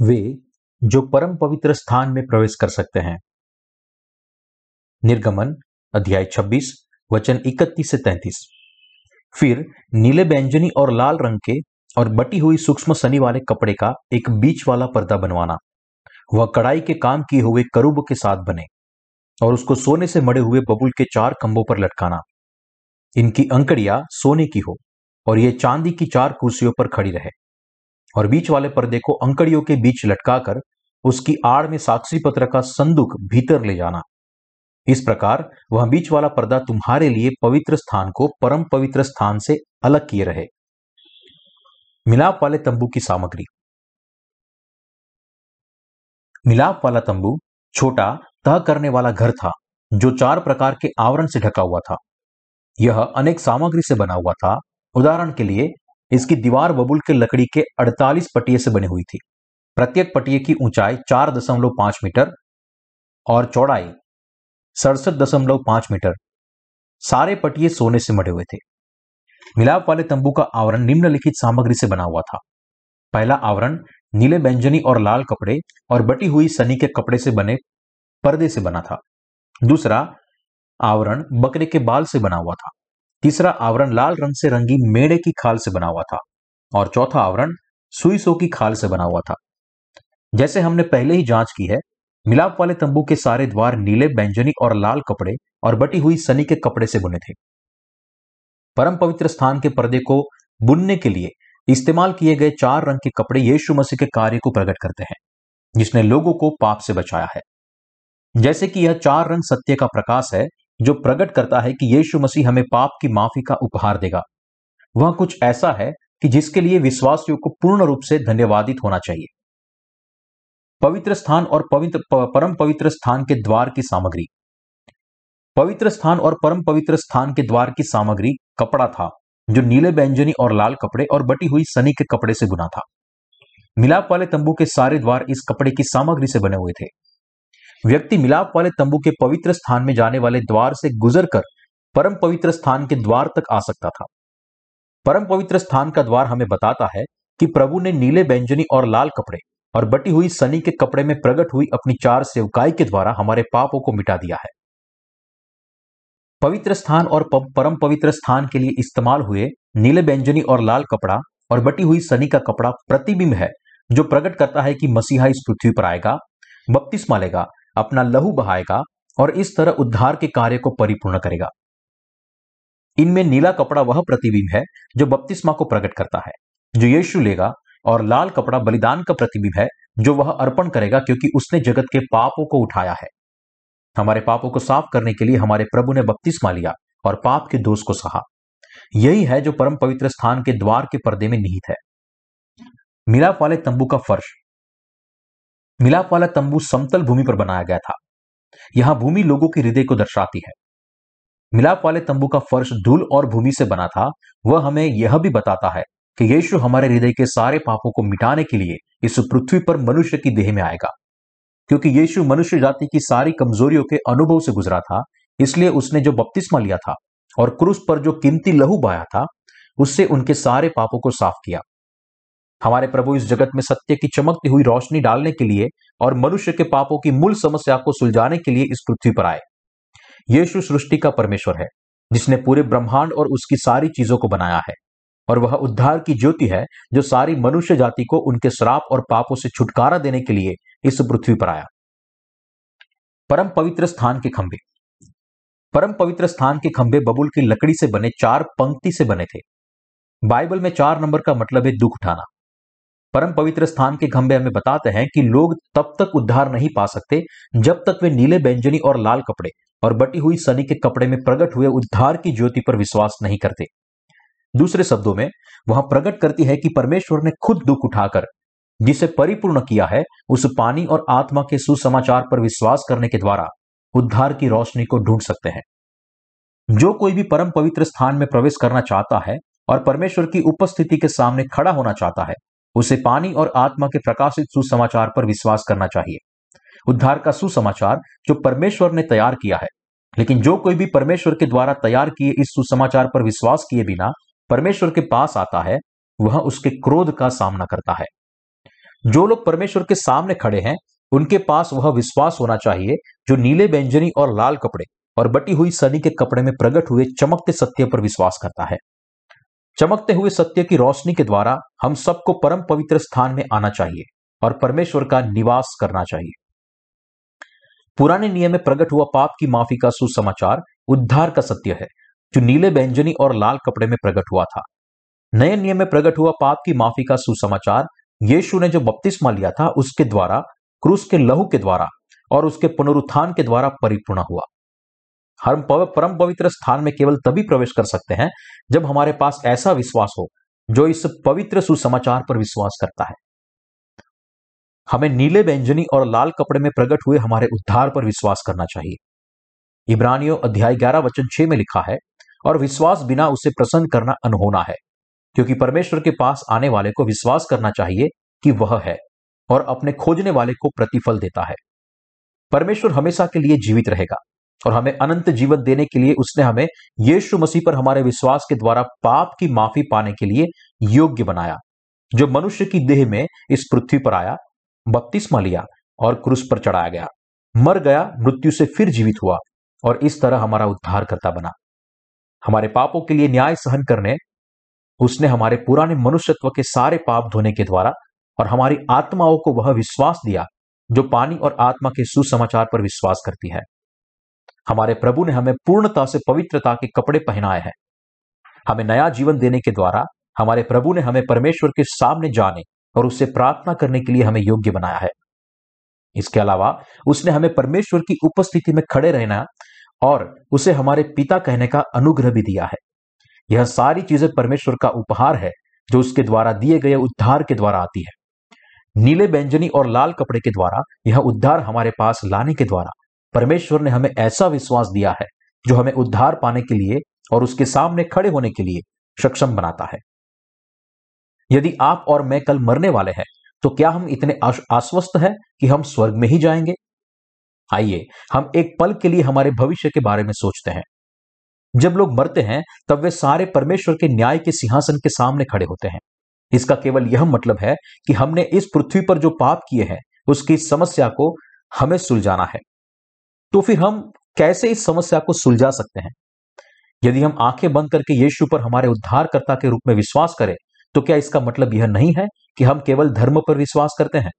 वे जो परम पवित्र स्थान में प्रवेश कर सकते हैं। निर्गमन, अध्याय 26 वचन 31 से 33 फिर नीले बैंजनी और लाल रंग के और बटी हुई सूक्ष्म सनी वाले कपड़े का एक बीच वाला पर्दा बनवाना। वह कड़ाई के काम किए हुए करूब के साथ बने और उसको सोने से मड़े हुए बबुल के चार खंभों पर लटकाना। इनकी अंकड़िया सोने की हो और ये चांदी की चार कुर्सियों पर खड़ी रहे। और बीच वाले पर्दे को अंकड़ियों के बीच लटकाकर उसकी आड़ में साक्षी पत्र का संदूक भीतर ले जाना। इस प्रकार वह बीच वाला पर्दा तुम्हारे लिए पवित्र स्थान को परम पवित्र स्थान से अलग किए रहे। मिलाप वाले तंबू की सामग्री। मिलाप वाला तंबू छोटा, तह करने वाला घर था, जो चार प्रकार के आवरण से ढका हुआ था। यह अनेक सामग्री से बना हुआ था। उदाहरण के लिए इसकी दीवार बबुल के लकड़ी के 48 पटिए से बनी हुई थी। प्रत्येक पटिए की ऊंचाई चार दशमलव पाँच मीटर और चौड़ाई सड़सठ दशमलव पाँच मीटर। सारे पटिए सोने से मढ़े हुए थे। मिलाप वाले तंबू का आवरण निम्नलिखित सामग्री से बना हुआ था। पहला आवरण नीले बैंजनी और लाल कपड़े और बटी हुई सनी के कपड़े से बने पर्दे से बना था। दूसरा आवरण बकरे के बाल से बना हुआ था। तीसरा आवरण लाल रंग से रंगी मेड़े की खाल से बना हुआ था और चौथा आवरण सुई सो की खाल से बना हुआ था। जैसे हमने पहले ही जाँच की है, मिलाप वाले तंबू के सारे द्वार नीले बैंजनी और लाल कपड़े और बटी हुई सनी के कपड़े से बुने थे। परम पवित्र स्थान के पर्दे को बुनने के लिए इस्तेमाल किए गए चार रंग के कपड़े यीशु मसीह के कार्य को प्रकट करते हैं, जिसने लोगों को पाप से बचाया है। जैसे कि यह चार रंग सत्य का प्रकाश है जो प्रकट करता है कि यीशु मसीह हमें पाप की माफ़ी का उपहार देगा। वह कुछ ऐसा है कि जिसके लिए विश्वासियों को पूर्ण रूप से धन्यवादित होना चाहिए। पवित्र स्थान और पवित्र परम पवित्र स्थान के द्वार की सामग्री। पवित्र स्थान और परम पवित्र स्थान के द्वार की सामग्री कपड़ा था, जो नीले बैंजनी और लाल कपड़े और बटी हुई सनी के कपड़े से बुना था। मिलाप वाले तंबू के सारे द्वार इस कपड़े की सामग्री से बने हुए थे। व्यक्ति मिलाप वाले तंबू के पवित्र स्थान में जाने वाले द्वार से गुजर कर परम पवित्र स्थान के द्वार तक आ सकता था। परम पवित्र स्थान का द्वार हमें बताता है कि प्रभु ने नीले बैंजनी और लाल कपड़े और बटी हुई सनी के कपड़े में प्रकट हुई अपनी चार सेवकाई के द्वारा हमारे पापों को मिटा दिया है। पवित्र स्थान और परम पवित्र स्थान के लिए इस्तेमाल हुए नीले बैंजनी और लाल कपड़ा और बटी हुई सनी का कपड़ा प्रतिबिंब है, जो प्रकट करता है कि मसीहा इस पृथ्वी पर आएगा, बपतिस्मा लेगा अपना लहू बहाएगा और इस तरह उद्धार के कार्य को परिपूर्ण करेगा। इनमें नीला कपड़ा वह प्रतिबिंब है जो बपतिस्मा को प्रकट करता है, जो यीशु लेगा, और लाल कपड़ा बलिदान का प्रतिबिंब है, जो वह अर्पण करेगा क्योंकि उसने जगत के पापों को उठाया है। हमारे पापों को साफ़ करने के लिए हमारे प्रभु ने बपतिस्मा लिया और पाप के दोष को सहा। यही है जो परम पवित्र स्थान के द्वार के पर्दे में निहित है। मिलाप वाले तंबू का फर्श मिलाप वाला तंबू समतल भूमि पर बनाया गया था। यहाँ भूमि लोगों के हृदय को दर्शाती है। मिलाप वाले तंबू का फर्श धूल और भूमि से बना था। वह हमें यह भी बताता है कि यीशु हमारे हृदय के सारे पापों को मिटाने के लिए इस पृथ्वी पर मनुष्य की देह में आएगा। क्योंकि यीशु मनुष्य जाति की सारी कमजोरियों के अनुभव से गुजरा था, इसलिए उसने जो बपतिस्मा लिया था और क्रूस पर जो कीमती लहू बाया था, उससे उनके सारे पापों को साफ़ किया। हमारे प्रभु इस जगत में सत्य की चमकती हुई रोशनी डालने के लिए और मनुष्य के पापों की मूल समस्या को सुलझाने के लिए इस पृथ्वी पर आए। यीशु सृष्टि का परमेश्वर है, जिसने पूरे ब्रह्मांड और उसकी सारी चीज़ों को बनाया है। और वह उद्धार की ज्योति है, जो सारी मनुष्य जाति को उनके श्राप और पापों से छुटकारा देने के लिए इस पृथ्वी पर आया। परम पवित्र स्थान के खंभे। परम पवित्र स्थान के खंभे बबुल की लकड़ी से बने चार पंक्ति से बने थे। बाइबल में चार नंबर का मतलब है दुख उठाना। परम पवित्र स्थान के खंभे हमें बताते हैं कि लोग तब तक उद्धार नहीं पा सकते जब तक वे नीले व्यंजनी और लाल कपड़े और बटी हुई सनी के कपड़े में प्रकट हुए उद्धार की ज्योति पर विश्वास नहीं करते। दूसरे शब्दों में, वह प्रकट करती है कि परमेश्वर ने खुद दुख उठाकर, जिसे परिपूर्ण किया है, उस पानी और आत्मा के सुसमाचार पर विश्वास करने के द्वारा उद्धार की रोशनी को ढूंढ सकते हैं। जो कोई भी परम पवित्र स्थान में प्रवेश करना चाहता है और परमेश्वर की उपस्थिति के सामने खड़ा होना चाहता है उसे पानी और आत्मा के प्रकाशित सुसमाचार पर विश्वास करना चाहिए। उद्धार का सुसमाचार जो परमेश्वर ने तैयार किया है। लेकिन जो कोई भी परमेश्वर के द्वारा तैयार किए इस सुसमाचार पर विश्वास किए बिना परमेश्वर के पास आता है, वह उसके क्रोध का सामना करता है। जो लोग परमेश्वर के सामने खड़े हैं, उनके पास वह विश्वास होना चाहिए जो नीले व्यंजनी और लाल कपड़े और बटी हुई सनी के कपड़े में प्रकट हुए चमकते सत्य पर विश्वास करता है। चमकते हुए सत्य की रोशनी के द्वारा हम सबको परम पवित्र स्थान में आना चाहिए और परमेश्वर का निवास करना चाहिए। पुराने नियम में प्रकट हुआ पाप की माफ़ी का सुसमाचार उद्धार का सत्य है, जो नीले व्यंजनी और लाल कपड़े में प्रकट हुआ था। नए नियम में प्रकट हुआ पाप की माफ़ी का सुसमाचार यीशु ने जो बपतिस्मा लिया था, उसके द्वारा, क्रूस के लहू के द्वारा और उसके पुनरुत्थान के द्वारा परिपूर्ण हुआ। हम परम पवित्र स्थान में केवल तभी प्रवेश कर सकते हैं जब हमारे पास ऐसा विश्वास हो, जो इस पवित्र सुसमाचार पर विश्वास करता है। हमें नीले व्यंजनी और लाल कपड़े में प्रकट हुए हमारे उद्धार पर विश्वास करना चाहिए। इब्रानियों अध्याय ग्यारह वचन छह में लिखा है, और विश्वास बिना उसे प्रसन्न करना अनहोना है, क्योंकि परमेश्वर के पास आने वाले को विश्वास करना चाहिए कि वह है, और अपने खोजने वाले को प्रतिफल देता है। परमेश्वर हमेशा के लिए जीवित रहेगा। और हमें अनंत जीवन देने के लिए उसने हमें यीशु मसीह पर हमारे विश्वास के द्वारा पाप की माफ़ी पाने के लिए योग्य बनाया, जो मनुष्य की देह में इस पृथ्वी पर आया, बपतिस्मा लिया और क्रूस पर चढ़ाया गया। मर गया, मृत्यु से फिर जीवित हुआ और इस तरह हमारा उद्धार करता बना। हमारे पापों के लिए न्याय सहन करने, उसने हमारे पुराने मनुष्यत्व के सारे पाप धोने के द्वारा और हमारी आत्माओं को वह विश्वास दिया, जो पानी और आत्मा के सुसमाचार पर विश्वास करती है। हमारे प्रभु ने हमें पूर्णता से पवित्रता के कपड़े पहनाए हैं। हमें नया जीवन देने के द्वारा हमारे प्रभु ने हमें परमेश्वर के सामने जाने और उससे प्रार्थना करने के लिए हमें योग्य बनाया है। इसके अलावा उसने हमें परमेश्वर की उपस्थिति में खड़े रहना और उसे हमारे पिता कहने का अनुग्रह भी दिया है। यह सारी चीज़ें परमेश्वर का उपहार है, जो उसके द्वारा दिए गए उद्धार के द्वारा आती है। नीले व्यंजनी और लाल कपड़े के द्वारा यह उद्धार हमारे पास लाने के द्वारा परमेश्वर ने हमें ऐसा विश्वास दिया है जो हमें उद्धार पाने के लिए और उसके सामने खड़े होने के लिए सक्षम बनाता है। यदि आप और मैं कल मरने वाले हैं तो क्या हम इतने आश्वस्त हैं कि हम स्वर्ग में ही जाएँगे? आइए, हम एक पल के लिए हमारे भविष्य के बारे में सोचते हैं। जब लोग मरते हैं, तब वे सारे परमेश्वर के न्याय के सिंहासन के सामने खड़े होते हैं। इसका केवल यह मतलब है कि हमने इस पृथ्वी पर जो पाप किए हैं, उसकी समस्या को हमें सुलझाना है। तो फिर हम कैसे इस समस्या को सुलझा सकते हैं? यदि हम आँखें बंद करके यीशु पर हमारे उद्धारकर्ता के रूप में विश्वास करें तो क्या इसका मतलब यह नहीं है कि हम केवल धर्म पर विश्वास करते हैं?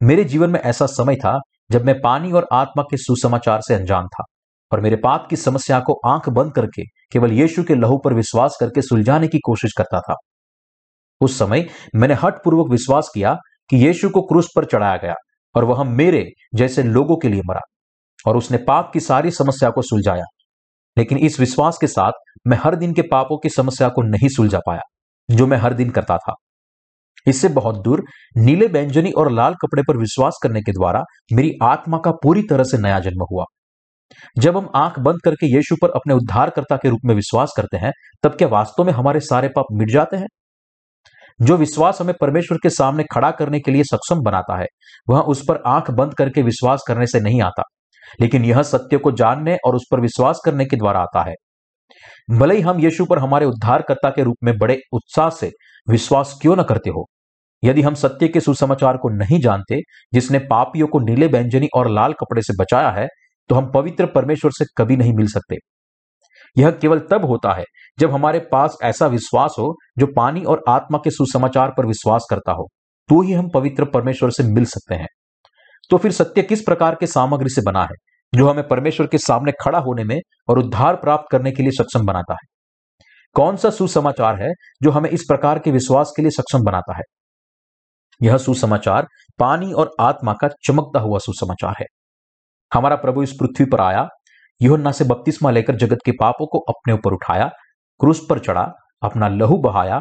मेरे जीवन में ऐसा समय था जब मैं पानी और आत्मा के सुसमाचार से अनजान था और मेरे पाप की समस्या को आँख बंद करके केवल यीशु के लहू पर विश्वास करके सुलझाने की कोशिश करता था। उस समय मैंने हट पूर्वक विश्वास किया कि यीशु को क्रूस पर चढ़ाया गया और वह मेरे जैसे लोगों के लिए मरा। और उसने पाप की सारी समस्या को सुलझाया। लेकिन इस विश्वास के साथ मैं हर दिन के पापों की समस्या को नहीं सुलझा पाया, जो मैं हर दिन करता था। इससे बहुत दूर नीले व्यंजनी और लाल कपड़े पर विश्वास करने के द्वारा मेरी आत्मा का पूरी तरह से नया जन्म हुआ। जब हम आँख बंद करके यीशु पर अपने उद्धारकर्ता के रूप में विश्वास करते हैं, तब क्या वास्तव में हमारे सारे पाप मिट जाते हैं? जो विश्वास हमें परमेश्वर के सामने खड़ा करने के लिए सक्षम बनाता है, वह उस पर आँख बंद करके विश्वास करने से नहीं आता। लेकिन यह सत्य को जानने और उस पर विश्वास करने के द्वारा आता है। भले ही हम यीशु पर हमारे उद्धारकर्ता के रूप में बड़े उत्साह से विश्वास क्यों न करते हो, यदि हम सत्य के सुसमाचार को नहीं जानते, जिसने पापियों को नीले व्यंजनी और लाल कपड़े से बचाया है तो हम पवित्र परमेश्वर से कभी नहीं मिल सकते। यह केवल तब होता है जब हमारे पास ऐसा विश्वास हो जो पानी और आत्मा के सुसमाचार पर विश्वास करता हो। तो ही हम पवित्र परमेश्वर से मिल सकते हैं। तो फिर सत्य किस प्रकार के सामग्री से बना है? जो हमें परमेश्वर के सामने खड़ा होने में और उद्धार प्राप्त करने के लिए सक्षम बनाता है। कौन सा सुसमाचार है जो हमें इस प्रकार के विश्वास के लिए सक्षम बनाता है? यह सुसमाचार पानी और आत्मा का चमकता हुआ सुसमाचार है। हमारा प्रभु इस पृथ्वी पर आया युहन्ना से बपतिस्मा लेकर जगत के पापों को अपने ऊपर उठाया, क्रूस पर चढ़ा, अपना लहू बहाया,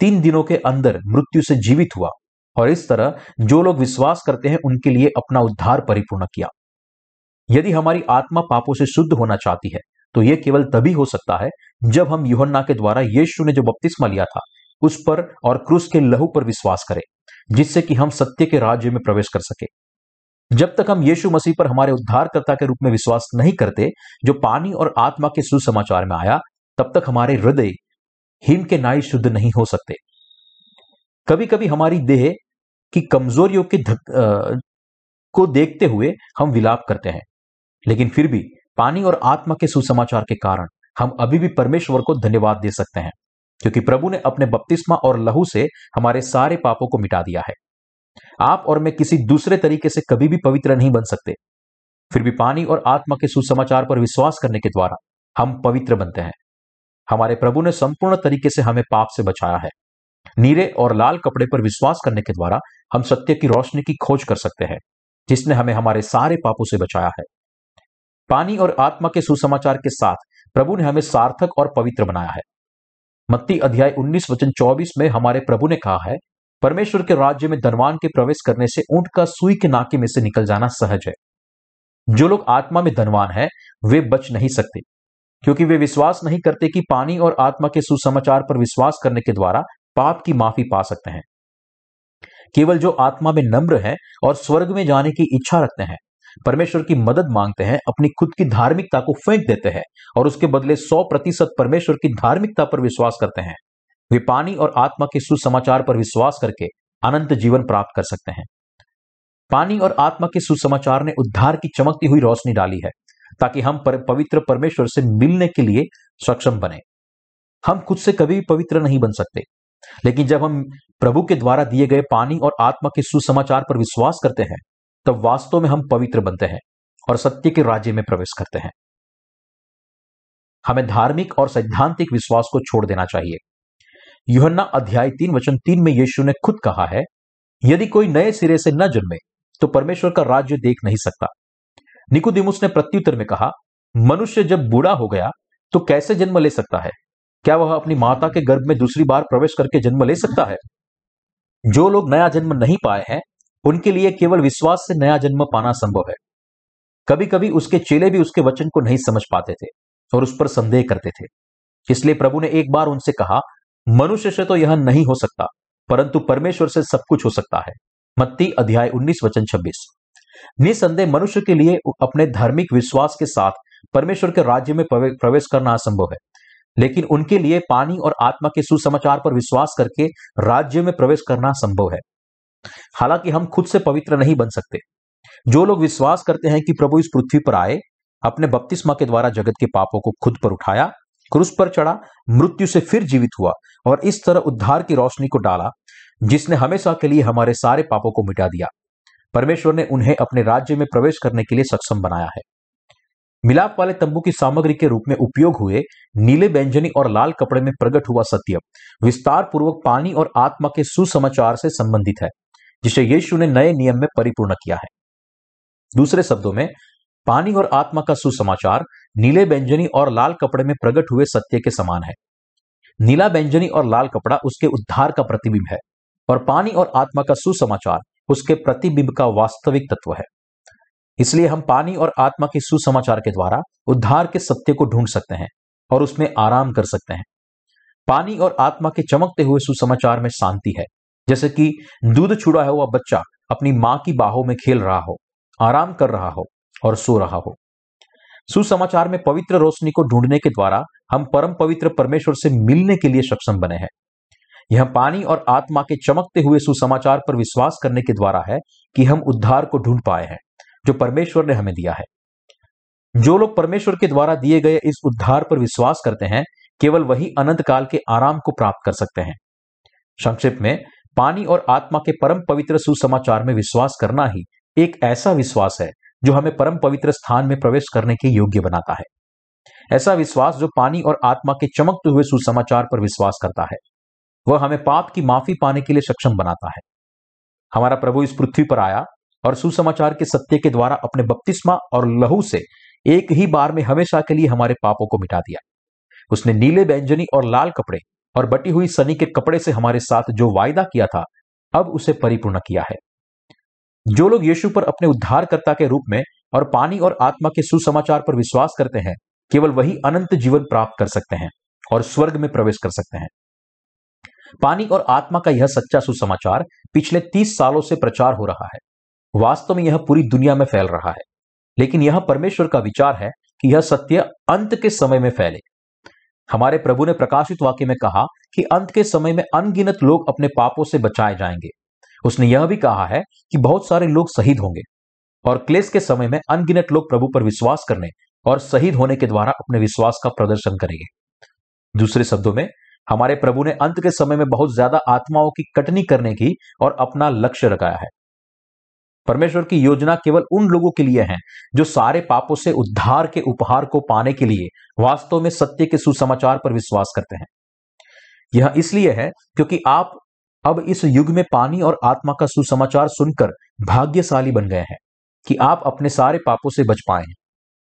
तीन दिनों के अंदर मृत्यु से जीवित हुआ। और इस तरह जो लोग विश्वास करते हैं, उनके लिए अपना उद्धार परिपूर्ण किया। यदि हमारी आत्मा पापों से शुद्ध होना चाहती है तो यह केवल तभी हो सकता है जब हम युहन्ना के द्वारा यीशु ने जो बपतिस्मा लिया था, उस पर और क्रूस के लहू पर विश्वास करें, जिससे कि हम सत्य के राज्य में प्रवेश कर सके। जब तक हम यीशु मसीह पर हमारे उद्धारकर्ता के रूप में विश्वास नहीं करते, जो पानी और आत्मा के सुसमाचार में आया, तब तक हमारे हृदय हिम के नाई शुद्ध नहीं हो सकते। कभी कभी हमारी देह की कमजोरियों के धक, आ, को देखते हुए हम विलाप करते हैं। लेकिन फिर भी पानी और आत्मा के सुसमाचार के कारण हम अभी भी परमेश्वर को धन्यवाद दे सकते हैं क्योंकि प्रभु ने अपने बपतिस्मा और लहू से हमारे सारे पापों को मिटा दिया है। आप और मैं किसी दूसरे तरीके से कभी भी पवित्र नहीं बन सकते। फिर भी पानी और आत्मा के सुसमाचार पर विश्वास करने के द्वारा हम पवित्र बनते हैं। हमारे प्रभु ने संपूर्ण तरीके से हमें पाप से बचाया है। नीले और लाल कपड़े पर विश्वास करने के द्वारा हम सत्य की रोशनी की खोज कर सकते हैं, जिसने हमें हमारे सारे पापों से बचाया है। पानी और आत्मा के सुसमाचार के साथ प्रभु ने हमें सार्थक और पवित्र बनाया है। मत्ती अध्याय 19 वचन 24 में हमारे प्रभु ने कहा है, परमेश्वर के राज्य में धनवान के प्रवेश करने से ऊँट का सुई के नाके में से निकल जाना सहज है। जो लोग आत्मा में धनवान है, वे बच नहीं सकते, क्योंकि वे विश्वास नहीं करते कि पानी और आत्मा के सुसमाचार पर विश्वास करने के द्वारा पाप की माफ़ी पा सकते हैं। केवल जो आत्मा में नम्र है और स्वर्ग में जाने की इच्छा रखते हैं, परमेश्वर की मदद मांगते हैं, अपनी खुद की धार्मिकता को फेंक देते हैं और उसके बदले सौ प्रतिशत परमेश्वर की धार्मिकता पर विश्वास करते हैं। वे पानी और आत्मा के सुसमाचार पर विश्वास करके अनंत जीवन प्राप्त कर सकते हैं। पानी और आत्मा के सुसमाचार ने उद्धार की चमकती हुई रोशनी डाली है, ताकि हम पर, पवित्र परमेश्वर से मिलने के लिए सक्षम बने। हम खुद से कभी पवित्र नहीं बन सकते। लेकिन जब हम प्रभु के द्वारा दिए गए पानी और आत्मा के सुसमाचार पर विश्वास करते हैं, तब वास्तव में हम पवित्र बनते हैं और सत्य के राज्य में प्रवेश करते हैं। हमें धार्मिक और सैद्धांतिक विश्वास को छोड़ देना चाहिए। युहन्ना अध्याय तीन, वचन तीन में यीशु ने खुद कहा है, यदि कोई नए सिरे से न जन्मे तो परमेश्वर का राज्य देख नहीं सकता। निकुदिमुस ने प्रत्युत्तर में कहा, मनुष्य जब बूढ़ा हो गया तो कैसे जन्म ले सकता है? क्या वह अपनी माता के गर्भ में दूसरी बार प्रवेश करके जन्म ले सकता है? जो लोग नया जन्म नहीं पाए हैं, उनके लिए केवल विश्वास से नया जन्म पाना संभव है। कभी कभी उसके चेले भी उसके वचन को नहीं समझ पाते थे और उस पर संदेह करते थे। इसलिए प्रभु ने एक बार उनसे कहा, मनुष्य से तो यह नहीं हो सकता, परंतु परमेश्वर से सब कुछ हो सकता है। मत्ती अध्याय 19 वचन 26 निसंदेह मनुष्य के लिए अपने धार्मिक विश्वास के साथ परमेश्वर के राज्य में प्रवेश करना असंभव है। लेकिन उनके लिए पानी और आत्मा के सुसमाचार पर विश्वास करके राज्य में प्रवेश करना संभव है। हालाँकि हम खुद से पवित्र नहीं बन सकते। जो लोग विश्वास करते हैं कि प्रभु इस पृथ्वी पर आए, अपने बपतिस्मा के द्वारा जगत के पापों को खुद पर उठाया, क्रूस पर चढ़ा, मृत्यु से फिर जीवित हुआ और इस तरह उद्धार की रोशनी को डाला, जिसने हमेशा के लिए हमारे सारे पापों को मिटा दिया। परमेश्वर ने उन्हें अपने राज्य में प्रवेश करने के लिए सक्षम बनाया है। मिलाप वाले तंबू की सामग्री के रूप में उपयोग हुए नीले व्यंजनी और लाल कपड़े में प्रकट हुआ सत्य विस्तार पूर्वक पानी और आत्मा के सुसमाचार से संबंधित है, जिसे यीशु ने नए नियम में परिपूर्ण किया है। दूसरे शब्दों में, पानी और आत्मा का सुसमाचार नीले व्यंजनी और लाल कपड़े में प्रकट हुए सत्य के समान है। नीला व्यंजनी और लाल कपड़ा उसके उद्धार का प्रतिबिंब है, और पानी और आत्मा का सुसमाचार उसके प्रतिबिंब का वास्तविक तत्व है। इसलिए हम पानी और आत्मा के सुसमाचार के द्वारा उद्धार के सत्य को ढूंढ सकते हैं और उसमें आराम कर सकते हैं। पानी और आत्मा के चमकते हुए सुसमाचार में शांति है। जैसे कि दूध छुड़ा हुआ बच्चा अपनी माँ की बाहों में खेल रहा हो, आराम कर रहा हो और सो रहा हो। सुसमाचार में पवित्र रोशनी को ढूँढने के द्वारा हम परम पवित्र परमेश्वर से मिलने के लिए सक्षम बने हैं। यह पानी और आत्मा के चमकते हुए सुसमाचार पर विश्वास करने के द्वारा है कि हम उद्धार को ढूंढ पाए हैं। जो परमेश्वर ने हमें दिया है। जो लोग परमेश्वर के द्वारा दिए गए इस उद्धार पर विश्वास करते हैं, केवल वही अनंत काल के आराम को प्राप्त कर सकते हैं। संक्षिप्त में, पानी और आत्मा के परम पवित्र सुसमाचार में विश्वास करना ही एक ऐसा विश्वास है, जो हमें परम पवित्र स्थान में प्रवेश करने के योग्य बनाता है। ऐसा विश्वास जो पानी और आत्मा के चमकते हुए सुसमाचार पर विश्वास करता है, वह हमें पाप की माफ़ी पाने के लिए सक्षम बनाता है। हमारा प्रभु इस पृथ्वी पर आया और सुसमाचार के सत्य के द्वारा अपने बपतिस्मा और लहू से एक ही बार में हमेशा के लिए हमारे पापों को मिटा दिया। उसने नीले व्यंजनी और लाल कपड़े और बटी हुई सनी के कपड़े से हमारे साथ जो वायदा किया था, अब उसे परिपूर्ण किया है। जो लोग यीशु पर अपने उद्धारकर्ता के रूप में और पानी और आत्मा के सुसमाचार पर विश्वास करते हैं, केवल वही अनंत जीवन प्राप्त कर सकते हैं और स्वर्ग में प्रवेश कर सकते हैं। पानी और आत्मा का यह सच्चा सुसमाचार पिछले तीस सालों से प्रचार हो रहा है। वास्तव में यह पूरी दुनिया में फैल रहा है। लेकिन यह परमेश्वर का विचार है कि यह सत्य अंत के समय में फैले। हमारे प्रभु ने प्रकाशित वाक्य में कहा कि अंत के समय में अनगिनत लोग अपने पापों से बचाए जाएँगे। उसने यह भी कहा है कि बहुत सारे लोग शहीद होंगे और क्लेश के समय में अनगिनत लोग प्रभु पर विश्वास करने और शहीद होने के द्वारा अपने विश्वास का प्रदर्शन करेंगे। दूसरे शब्दों में, हमारे प्रभु ने अंत के समय में बहुत ज़्यादा आत्माओं की कटनी करने की और अपना लक्ष्य लगाया है। परमेश्वर की योजना केवल उन लोगों के लिए है जो सारे पापों से उद्धार के उपहार को पाने के लिए वास्तव में सत्य के सुसमाचार पर विश्वास करते हैं। यह इसलिए है क्योंकि आप अब इस युग में पानी और आत्मा का सुसमाचार सुनकर भाग्यशाली बन गए हैं कि आप अपने सारे पापों से बच पाए हैं।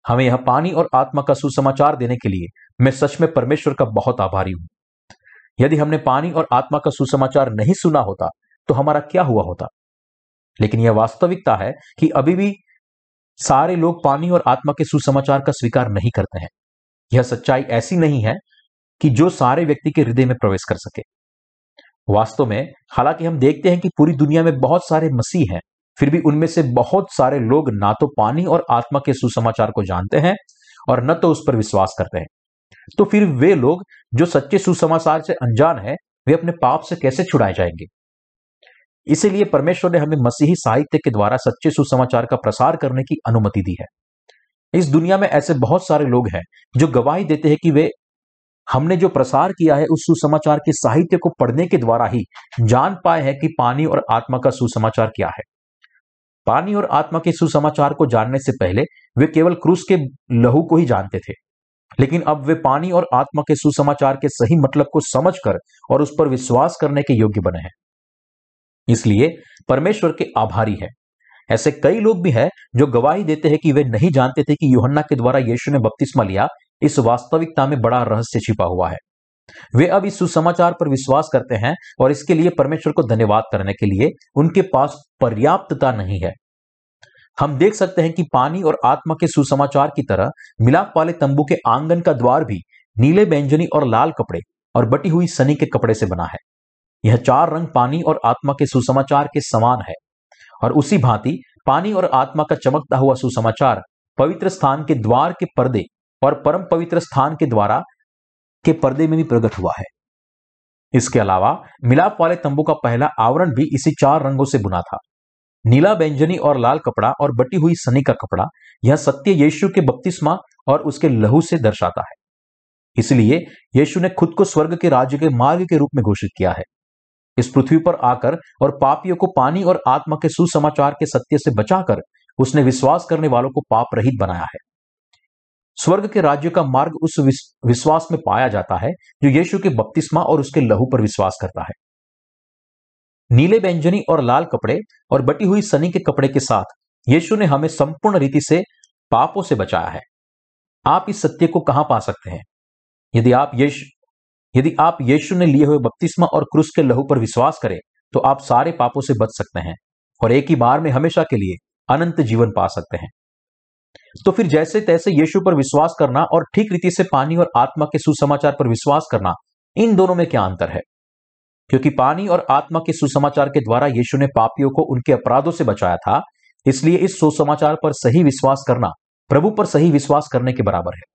हमें यह पानी और आत्मा का सुसमाचार देने के लिए मैं सच में परमेश्वर का बहुत आभारी हूँ। यदि हमने पानी और आत्मा का सुसमाचार नहीं सुना होता तो हमारा क्या हुआ होता? लेकिन यह वास्तविकता है कि अभी भी सारे लोग पानी और आत्मा के सुसमाचार का स्वीकार नहीं करते हैं। यह सच्चाई ऐसी नहीं है कि जो सारे व्यक्ति के हृदय में प्रवेश कर सके। वास्तव में, हालाँकि हम देखते हैं कि पूरी दुनिया में बहुत सारे मसीह हैं, फिर भी उनमें से बहुत सारे लोग ना तो पानी और आत्मा के सुसमाचार को जानते हैं और न तो उस पर विश्वास करते हैं। तो फिर वे लोग, जो सच्चे सुसमाचार से अनजान है, वे अपने पाप से कैसे छुड़ाए जाएँगे? इसीलिए परमेश्वर ने हमें मसीही साहित्य के द्वारा सच्चे सुसमाचार का प्रसार करने की अनुमति दी है। इस दुनिया में ऐसे बहुत सारे लोग हैं जो गवाही देते हैं कि वे, हमने जो प्रसार किया है उस सुसमाचार के साहित्य को पढ़ने के द्वारा ही जान पाए हैं कि पानी और आत्मा का सुसमाचार क्या है। पानी और आत्मा के सुसमाचार को जानने से पहले वे केवल क्रूस के लहू को ही जानते थे। लेकिन अब वे पानी और आत्मा के सुसमाचार के सही मतलब को समझकर और उस पर विश्वास करने के योग्य बने हैं। इसलिए परमेश्वर के आभारी है। ऐसे कई लोग भी हैं जो गवाही देते हैं कि वे नहीं जानते थे कि योहन्ना के द्वारा यीशु ने बपतिस्मा लिया, इस वास्तविकता में बड़ा रहस्य छिपा हुआ है। वे अब इस सुसमाचार पर विश्वास करते हैं और इसके लिए परमेश्वर को धन्यवाद करने के लिए उनके पास पर्याप्तता नहीं है। हम देख सकते हैं कि पानी और आत्मा के सुसमाचार की तरह मिलाप वाले तंबू के आँगन का द्वार भी नीले, बैंजनी और लाल कपड़े और बटी हुई सनी के कपड़े से बना है। यह चार रंग पानी और आत्मा के सुसमाचार के समान है। और उसी भांति पानी और आत्मा का चमकता हुआ सुसमाचार पवित्र स्थान के द्वार के पर्दे और परम पवित्र स्थान के द्वारा के पर्दे में भी प्रकट हुआ है। इसके अलावा मिलाप वाले तंबू का पहला आवरण भी इसी चार रंगों से बुना था। नीला व्यंजनी और लाल कपड़ा और बटी हुई सनी का कपड़ा यह सत्य यीशु के बपतिस्मा और उसके लहू से दर्शाता है। इसलिए यीशु ने खुद को स्वर्ग के राज्य के मार्ग के रूप में घोषित किया है। इस पृथ्वी पर आकर और पापियों को पानी और आत्मा के सुसमाचार के सत्य से बचाकर उसने विश्वास करने वालों को पाप रहित बनाया है। स्वर्ग के राज्य का मार्ग उस विश्वास में पाया जाता है जो यीशु के बपतिस्मा और उसके लहू पर विश्वास करता है। नीले व्यंजनी और लाल कपड़े और बटी हुई सनी के कपड़े के साथ यीशु ने हमें संपूर्ण रीति से पापों से बचाया है। आप इस सत्य को कहाँ पा सकते हैं? यदि आप यीशु यदि आप यीशु ने लिए हुए बपतिस्मा और क्रूस के लहू पर विश्वास करें तो आप सारे पापों से बच सकते हैं और एक ही बार में हमेशा के लिए अनंत जीवन पा सकते हैं। तो फिर जैसे तैसे यीशु पर विश्वास करना और ठीक रीति से पानी और आत्मा के सुसमाचार पर विश्वास करना, इन दोनों में क्या अंतर है? क्योंकि पानी और आत्मा के सुसमाचार के द्वारा यीशु ने पापियों को उनके अपराधों से बचाया था, इसलिए इस सुसमाचार पर सही विश्वास करना, प्रभु पर सही विश्वास करने के बराबर है।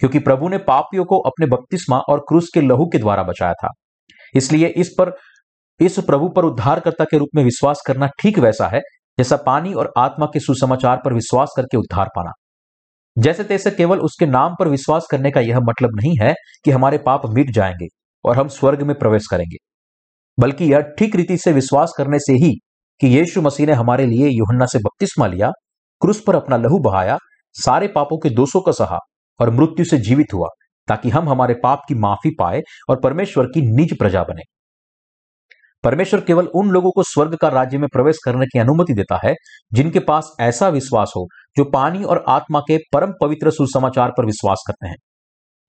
क्योंकि प्रभु ने पापियों को अपने बपतिस्मा और क्रूस के लहू के द्वारा बचाया था। इसलिए इस पर, इस प्रभु पर उद्धारकर्ता के रूप में विश्वास करना ठीक वैसा है, जैसा पानी और आत्मा के सुसमाचार पर विश्वास करके उद्धार पाना। जैसे तैसे केवल उसके नाम पर विश्वास करने का यह मतलब नहीं है कि हमारे पाप मिट जाएँगे और हम स्वर्ग में प्रवेश करेंगे, बल्कि यह ठीक रीति से विश्वास करने से ही कि यीशु मसीह ने हमारे लिए युहन्ना से बपतिस्मा लिया, क्रूस पर अपना लहू बहाया, सारे पापों के दोषों का सहा और मृत्यु से जीवित हुआ, ताकि हम हमारे पाप की माफ़ी पाए और परमेश्वर की निज प्रजा बने। परमेश्वर केवल उन लोगों को स्वर्ग का राज्य में प्रवेश करने की अनुमति देता है, जिनके पास ऐसा विश्वास हो, जो पानी और आत्मा के परम पवित्र सुसमाचार पर विश्वास करते हैं।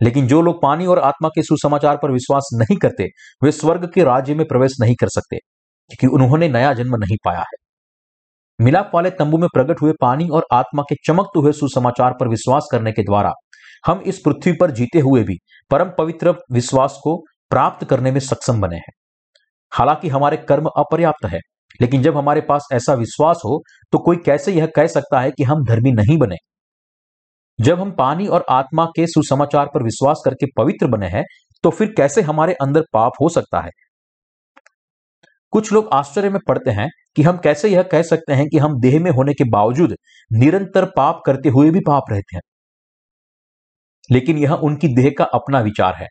लेकिन जो लोग पानी और आत्मा के सुसमाचार पर विश्वास नहीं करते, वे स्वर्ग के राज्य में प्रवेश नहीं कर सकते, क्योंकि उन्होंने नया जन्म नहीं पाया है। मिलाप वाले तंबू में प्रकट हुए पानी और आत्मा के चमकते हुए सुसमाचार पर विश्वास करने के द्वारा हम इस पृथ्वी पर जीते हुए भी परम पवित्र विश्वास को प्राप्त करने में सक्षम बने हैं। हालाँकि हमारे कर्म अपर्याप्त है, लेकिन जब हमारे पास ऐसा विश्वास हो तो कोई कैसे यह कह सकता है कि हम धर्मी नहीं बने? जब हम पानी और आत्मा के सुसमाचार पर विश्वास करके पवित्र बने हैं तो फिर कैसे हमारे अंदर पाप हो सकता है? कुछ लोग आश्चर्य में पड़ते हैं कि हम कैसे यह कह सकते हैं कि हम देह में होने के बावजूद निरंतर पाप करते हुए भी पाप रहते हैं। लेकिन यह उनकी देह का अपना विचार है।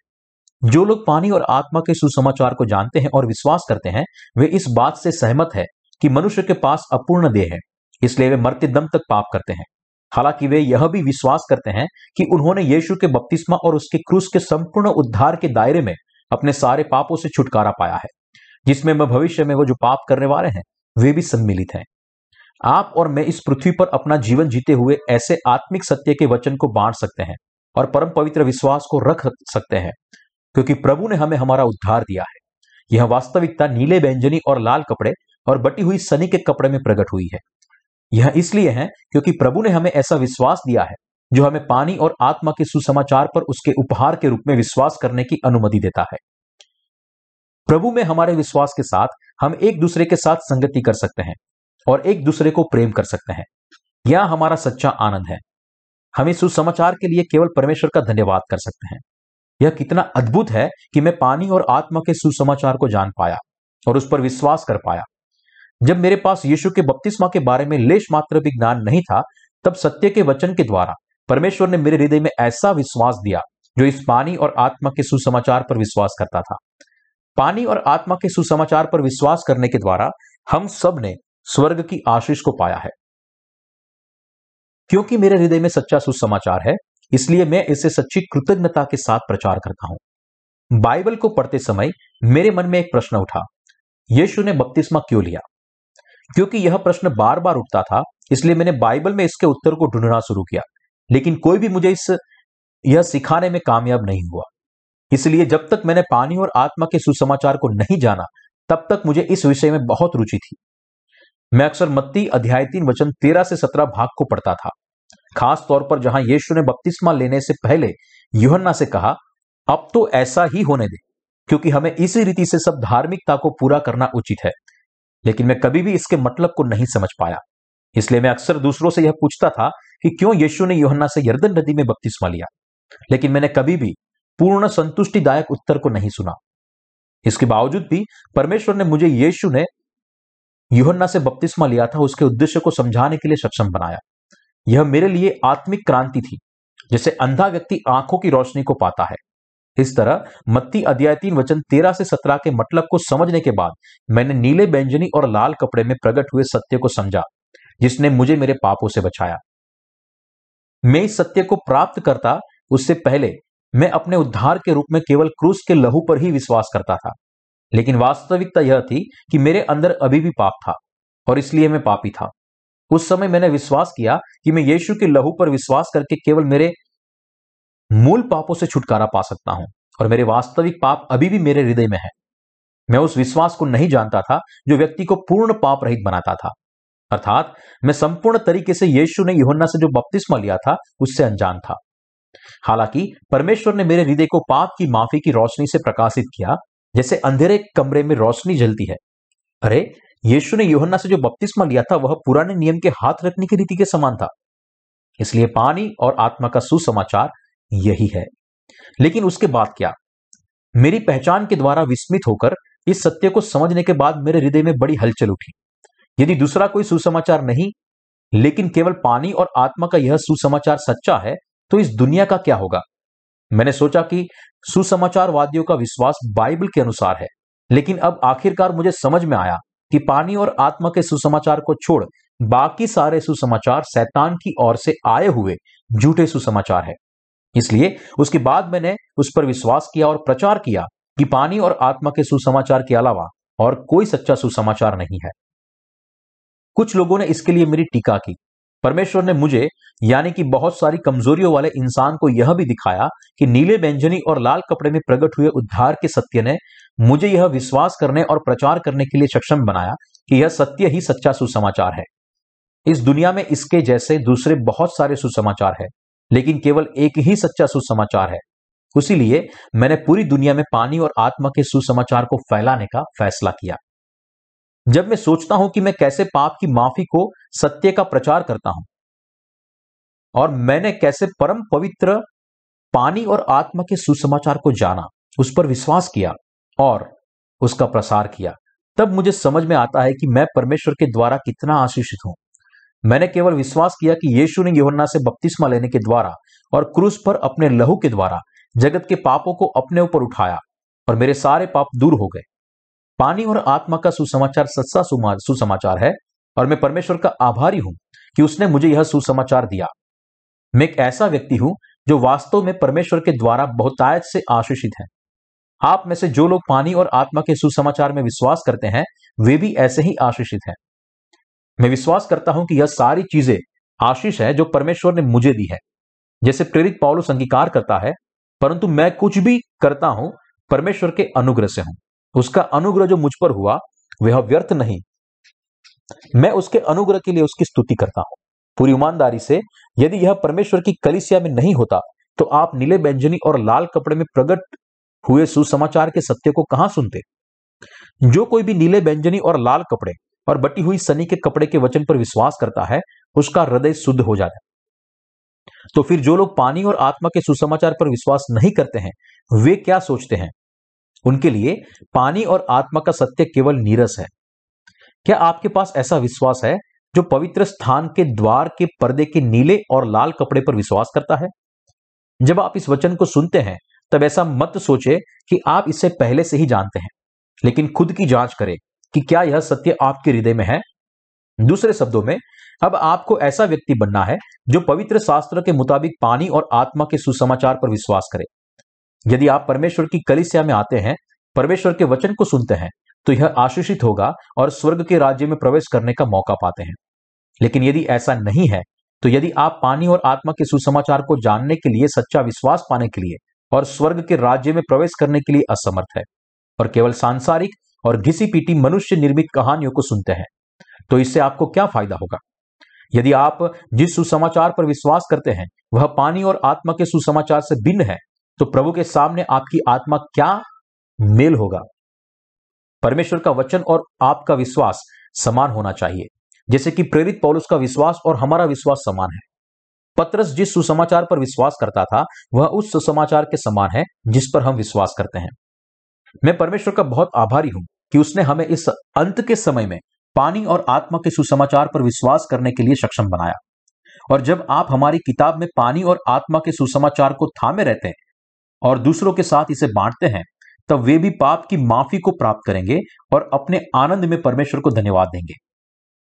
जो लोग पानी और आत्मा के सुसमाचार को जानते हैं और विश्वास करते हैं, वे इस बात से सहमत है कि मनुष्य के पास अपूर्ण देह है, इसलिए वे मरते दम तक पाप करते हैं। हालाँकि वे यह भी विश्वास करते हैं कि उन्होंने यीशु के बपतिस्मा और उसके क्रूस के संपूर्ण उद्धार के दायरे में अपने सारे पापों से छुटकारा पाया है। जिसमें मैं भविष्य में वो जो पाप करने वाले हैं, वे भी सम्मिलित हैं। आप और मैं इस पृथ्वी पर अपना जीवन जीते हुए ऐसे आत्मिक सत्य के वचन को बांट सकते हैं और परम पवित्र विश्वास को रख सकते हैं, क्योंकि प्रभु ने हमें हमारा उद्धार दिया है। यह वास्तविकता नीले व्यंजनी और लाल कपड़े और बटी हुई सनी के कपड़े में प्रकट हुई है। यह इसलिए है क्योंकि प्रभु ने हमें ऐसा विश्वास दिया है, जो हमें पानी और आत्मा के सुसमाचार पर उसके उपहार के रूप में विश्वास करने की अनुमति देता है। प्रभु में हमारे विश्वास के साथ हम एक दूसरे के साथ संगति कर सकते हैं और एक दूसरे को प्रेम कर सकते हैं। यह हमारा सच्चा आनंद है। हम इस सुसमाचार के लिए केवल परमेश्वर का धन्यवाद कर सकते हैं। यह कितना अद्भुत है कि मैं पानी और आत्मा के सुसमाचार को जान पाया और उस पर विश्वास कर पाया। जब मेरे पास यीशु के बपतिस्मा के बारे में लेश मात्र भी ज्ञान नहीं था, तब सत्य के वचन के द्वारा परमेश्वर ने मेरे हृदय में ऐसा विश्वास दिया, जो इस पानी और आत्मा के सुसमाचार पर विश्वास करता था। पानी और आत्मा के सुसमाचार पर विश्वास करने के द्वारा हम सबने स्वर्ग की आशीष को पाया है। क्योंकि मेरे हृदय में सच्चा सुसमाचार है, इसलिए मैं इसे सच्ची कृतज्ञता के साथ प्रचार करता हूँ। बाइबल को पढ़ते समय मेरे मन में एक प्रश्न उठा, यीशु ने बपतिस्मा क्यों लिया? क्योंकि यह प्रश्न बार बार उठता था, इसलिए मैंने बाइबल में इसके उत्तर को ढूंढना शुरू किया, लेकिन कोई भी मुझे इस, यह सिखाने में कामयाब नहीं हुआ। इसलिए जब तक मैंने पानी और आत्मा के सुसमाचार को नहीं जाना, तब तक मुझे इस विषय में बहुत रुचि थी। मैं अक्सर मत्ती अध्याय तीन वचन तेरह से सत्रह भाग को पढ़ता था। खास तौर पर जहाँ यीशु ने बपतिस्मा लेने से पहले युहन्ना से कहा, अब तो ऐसा ही होने दे, क्योंकि हमें इसी रीति से सब धार्मिकता को पूरा करना उचित है। लेकिन मैं कभी भी इसके मतलब को नहीं समझ पाया। इसलिए मैं अक्सर दूसरों से यह पूछता था कि क्यों यीशु ने योहन्ना से यर्दन नदी में बपतिस्मा लिया? लेकिन मैंने कभी भी पूर्ण संतुष्टिदायक उत्तर को नहीं सुना। इसके बावजूद भी परमेश्वर ने मुझे यीशु ने योहन्ना से बपतिस्मा लिया था, उसके उद्देश्य को समझाने के लिए सक्षम बनाया। यह मेरे लिए आत्मिक क्रांति थी, जैसे अंधा व्यक्ति आँखों की रोशनी को पाता है। इस तरह मत्ती अध्याय तीन वचन तेरह से सत्रह के मतलब को समझने के बाद मैंने नीले व्यंजनी और लाल कपड़े में प्रकट हुए सत्य को समझा, जिसने मुझे मेरे पापों से बचाया। मैं इस सत्य को प्राप्त करता उससे पहले मैं अपने उद्धार के रूप में केवल क्रूस के लहू पर ही विश्वास करता था। लेकिन वास्तविकता यह थी कि मेरे अंदर अभी भी पाप था, और इसलिए मैं पापी था। उस समय मैंने विश्वास किया कि मैं यीशु के लहू पर विश्वास करके केवल मेरे मूल पापों से छुटकारा पा सकता हूँ, और मेरे वास्तविक पाप अभी भी मेरे हृदय में है। मैं उस विश्वास को नहीं जानता था जो व्यक्ति को पूर्ण पाप रहित बनाता था। अर्थात, मैं संपूर्ण तरीके से यीशु ने योहन्ना से जो बपतिस्मा लिया था, उससे अनजान था। हालाँकि, परमेश्वर ने मेरे हृदय को पाप की माफ़ी की रोशनी से प्रकाशित किया, जैसे अंधेरे कमरे में रोशनी जलती है। अरे, यीशु ने योहन्ना से जो बपतिस्मा लिया था, वह पुराने नियम के हाथ रखने की रीति के समान था। इसलिए पानी और आत्मा का सुसमाचार यही है। लेकिन उसके बाद क्या? मेरी पहचान के द्वारा विस्मित होकर, इस सत्य को समझने के बाद मेरे हृदय में बड़ी हलचल उठी। यदि दूसरा कोई सुसमाचार नहीं, लेकिन केवल पानी और आत्मा का यह सुसमाचार सच्चा है तो इस दुनिया का क्या होगा? मैंने सोचा कि सुसमाचारवादियों का विश्वास बाइबल के अनुसार है, लेकिन अब आखिरकार मुझे समझ में आया कि पानी और आत्मा के सुसमाचार को छोड़ बाकी सारे सुसमाचार शैतान की ओर से आए हुए झूठे सुसमाचार है। इसलिए उसके बाद मैंने उस पर विश्वास किया और प्रचार किया कि पानी और आत्मा के सुसमाचार के अलावा और कोई सच्चा सुसमाचार नहीं है। कुछ लोगों ने इसके लिए मेरी टीका की। परमेश्वर ने मुझे, यानी कि बहुत सारी कमजोरियों वाले इंसान को यह भी दिखाया कि नीले व्यंजनी और लाल कपड़े में प्रकट हुए उद्धार के सत्य ने मुझे यह विश्वास करने और प्रचार करने के लिए सक्षम बनाया कि यह सत्य ही सच्चा सुसमाचार है। इस दुनिया में इसके जैसे दूसरे बहुत सारे सुसमाचार है, लेकिन केवल एक ही सच्चा सुसमाचार है। उसीलिए मैंने पूरी दुनिया में पानी और आत्मा के सुसमाचार को फैलाने का फैसला किया। जब मैं सोचता हूँ कि मैं कैसे पाप की माफ़ी को सत्य का प्रचार करता हूँ, और मैंने कैसे परम पवित्र पानी और आत्मा के सुसमाचार को जाना, उस पर विश्वास किया और उसका प्रसार किया, तब मुझे समझ में आता है कि मैं परमेश्वर के द्वारा कितना आशीषित हूँ। मैंने केवल विश्वास किया कि यीशु ने योहन्ना से बपतिस्मा लेने के द्वारा और क्रूस पर अपने लहू के द्वारा जगत के पापों को अपने ऊपर उठाया और मेरे सारे पाप दूर हो गए। पानी और आत्मा का सुसमाचार सच्चा सुसमाचार है, और मैं परमेश्वर का आभारी हूँ कि उसने मुझे यह सुसमाचार दिया। मैं एक ऐसा व्यक्ति हूँ जो वास्तव में परमेश्वर के द्वारा बहुतायत से आशीषित है। आप में से जो लोग पानी और आत्मा के सुसमाचार में विश्वास करते हैं, वे भी ऐसे ही आशीषित हैं। मैं विश्वास करता हूँ कि यह सारी चीज़ें आशीष है जो परमेश्वर ने मुझे दी है। जैसे प्रेरित पौलुस अंगीकार करता है, परंतु मैं कुछ भी करता हूँ, परमेश्वर के अनुग्रह से हूँ। उसका अनुग्रह जो मुझ पर हुआ, वह व्यर्थ नहीं। मैं उसके अनुग्रह के लिए उसकी स्तुति करता हूँ। पूरी ईमानदारी से यदि यह परमेश्वर की कलिसिया में नहीं होता तो आप नीले व्यंजनी और लाल कपड़े में प्रकट हुए सुसमाचार के सत्य को कहाँ सुनते? जो कोई भी नीले व्यंजनी और लाल कपड़े और बटी हुई सनी के कपड़े के वचन पर विश्वास करता है, उसका हृदय शुद्ध हो जाता है। तो फिर जो लोग पानी और आत्मा के सुसमाचार पर विश्वास नहीं करते हैं, वे क्या सोचते हैं? उनके लिए पानी और आत्मा का सत्य केवल नीरस है। क्या आपके पास ऐसा विश्वास है जो पवित्र स्थान के द्वार के पर्दे के नीले और लाल कपड़े पर विश्वास करता है? जब आप इस वचन को सुनते हैं, तब ऐसा मत सोचे कि आप इसे पहले से ही जानते हैं, लेकिन खुद की जाँच करें कि क्या यह सत्य आपके हृदय में है। दूसरे शब्दों में, अब आपको ऐसा व्यक्ति बनना है जो पवित्र शास्त्र के मुताबिक पानी और आत्मा के सुसमाचार पर विश्वास करे। यदि आप परमेश्वर की कलिसिया में आते हैं, परमेश्वर के वचन को सुनते हैं तो यह आशीषित होगा और स्वर्ग के राज्य में प्रवेश करने का मौका पाते हैं। लेकिन यदि ऐसा नहीं है तो यदि आप पानी और आत्मा के सुसमाचार को जानने के लिए, सच्चा विश्वास पाने के लिए और स्वर्ग के राज्य में प्रवेश करने के लिए असमर्थ है और केवल सांसारिक और घिसी पीटी मनुष्य निर्मित कहानियों को सुनते हैं तो इससे आपको क्या फ़ायदा होगा? यदि आप जिस सुसमाचार पर विश्वास करते हैं, वह पानी और आत्मा के सुसमाचार से भिन्न है तो प्रभु के सामने आपकी आत्मा क्या मेल होगा? परमेश्वर का वचन और आपका विश्वास समान होना चाहिए। जैसे कि प्रेरित पौलुस का विश्वास और हमारा विश्वास समान है। पत्रस जिस सुसमाचार पर विश्वास करता था, वह उस सुसमाचार के समान है जिस पर हम विश्वास करते हैं। मैं परमेश्वर का बहुत आभारी हूँ कि उसने हमें इस अंत के समय में पानी और आत्मा के सुसमाचार पर विश्वास करने के लिए सक्षम बनाया। और जब आप हमारी किताब में पानी और आत्मा के सुसमाचार को थामे रहते हैं और दूसरों के साथ इसे बांटते हैं, तब वे भी पाप की माफ़ी को प्राप्त करेंगे और अपने आनंद में परमेश्वर को धन्यवाद देंगे।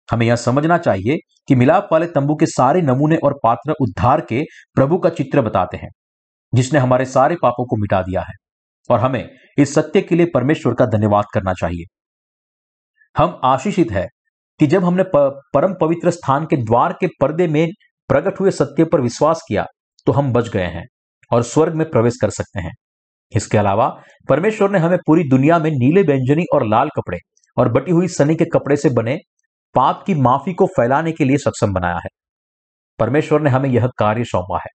हमें यह समझना चाहिए कि मिलाप वाले तंबू के सारे नमूने और पात्र उद्धार के प्रभु का चित्र बताते हैं, जिसने हमारे सारे पापों को मिटा दिया है, और हमें इस सत्य के लिए परमेश्वर का धन्यवाद करना चाहिए। हम आशीषित है कि जब हमने परम पवित्र स्थान के द्वार के पर्दे में प्रकट हुए सत्य पर विश्वास किया तो हम बच गए हैं। और स्वर्ग में प्रवेश कर सकते हैं। इसके अलावा, परमेश्वर ने हमें पूरी दुनिया में नीले व्यंजनी और लाल कपड़े और बटी हुई सनी के कपड़े से बने पाप की माफ़ी को फैलाने के लिए सक्षम बनाया है। परमेश्वर ने हमें यह कार्य सौंपा है।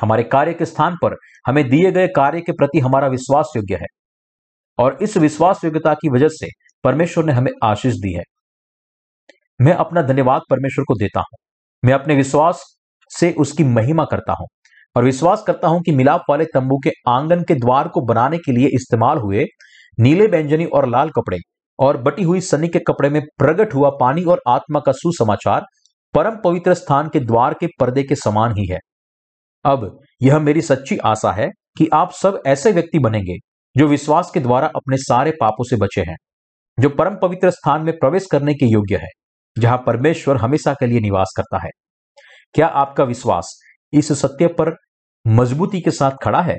हमारे कार्य के स्थान पर हमें दिए गए कार्य के प्रति हमारा विश्वास योग्य है और इस विश्वास योग्यता की वजह से परमेश्वर ने हमें आशीष दी है। मैं अपना धन्यवाद परमेश्वर को देता हूँ। मैं अपने विश्वास से उसकी महिमा करता हूँ। और विश्वास करता हूँ कि मिलाप वाले तंबू के आँगन के द्वार को बनाने के लिए इस्तेमाल हुए नीले व्यंजनी और लाल कपड़े और बटी हुई सनी के कपड़े में प्रकट हुआ पानी और आत्मा का सुसमाचार परम पवित्र स्थान के द्वार के पर्दे के समान ही है। अब यह मेरी सच्ची आशा है कि आप सब ऐसे व्यक्ति बनेंगे जो विश्वास के द्वारा अपने सारे पापों से बचे हैं, जो परम पवित्र स्थान में प्रवेश करने के योग्य है, जहाँ परमेश्वर हमेशा के लिए निवास करता है। क्या आपका विश्वास इस सत्य पर मजबूती के साथ खड़ा है।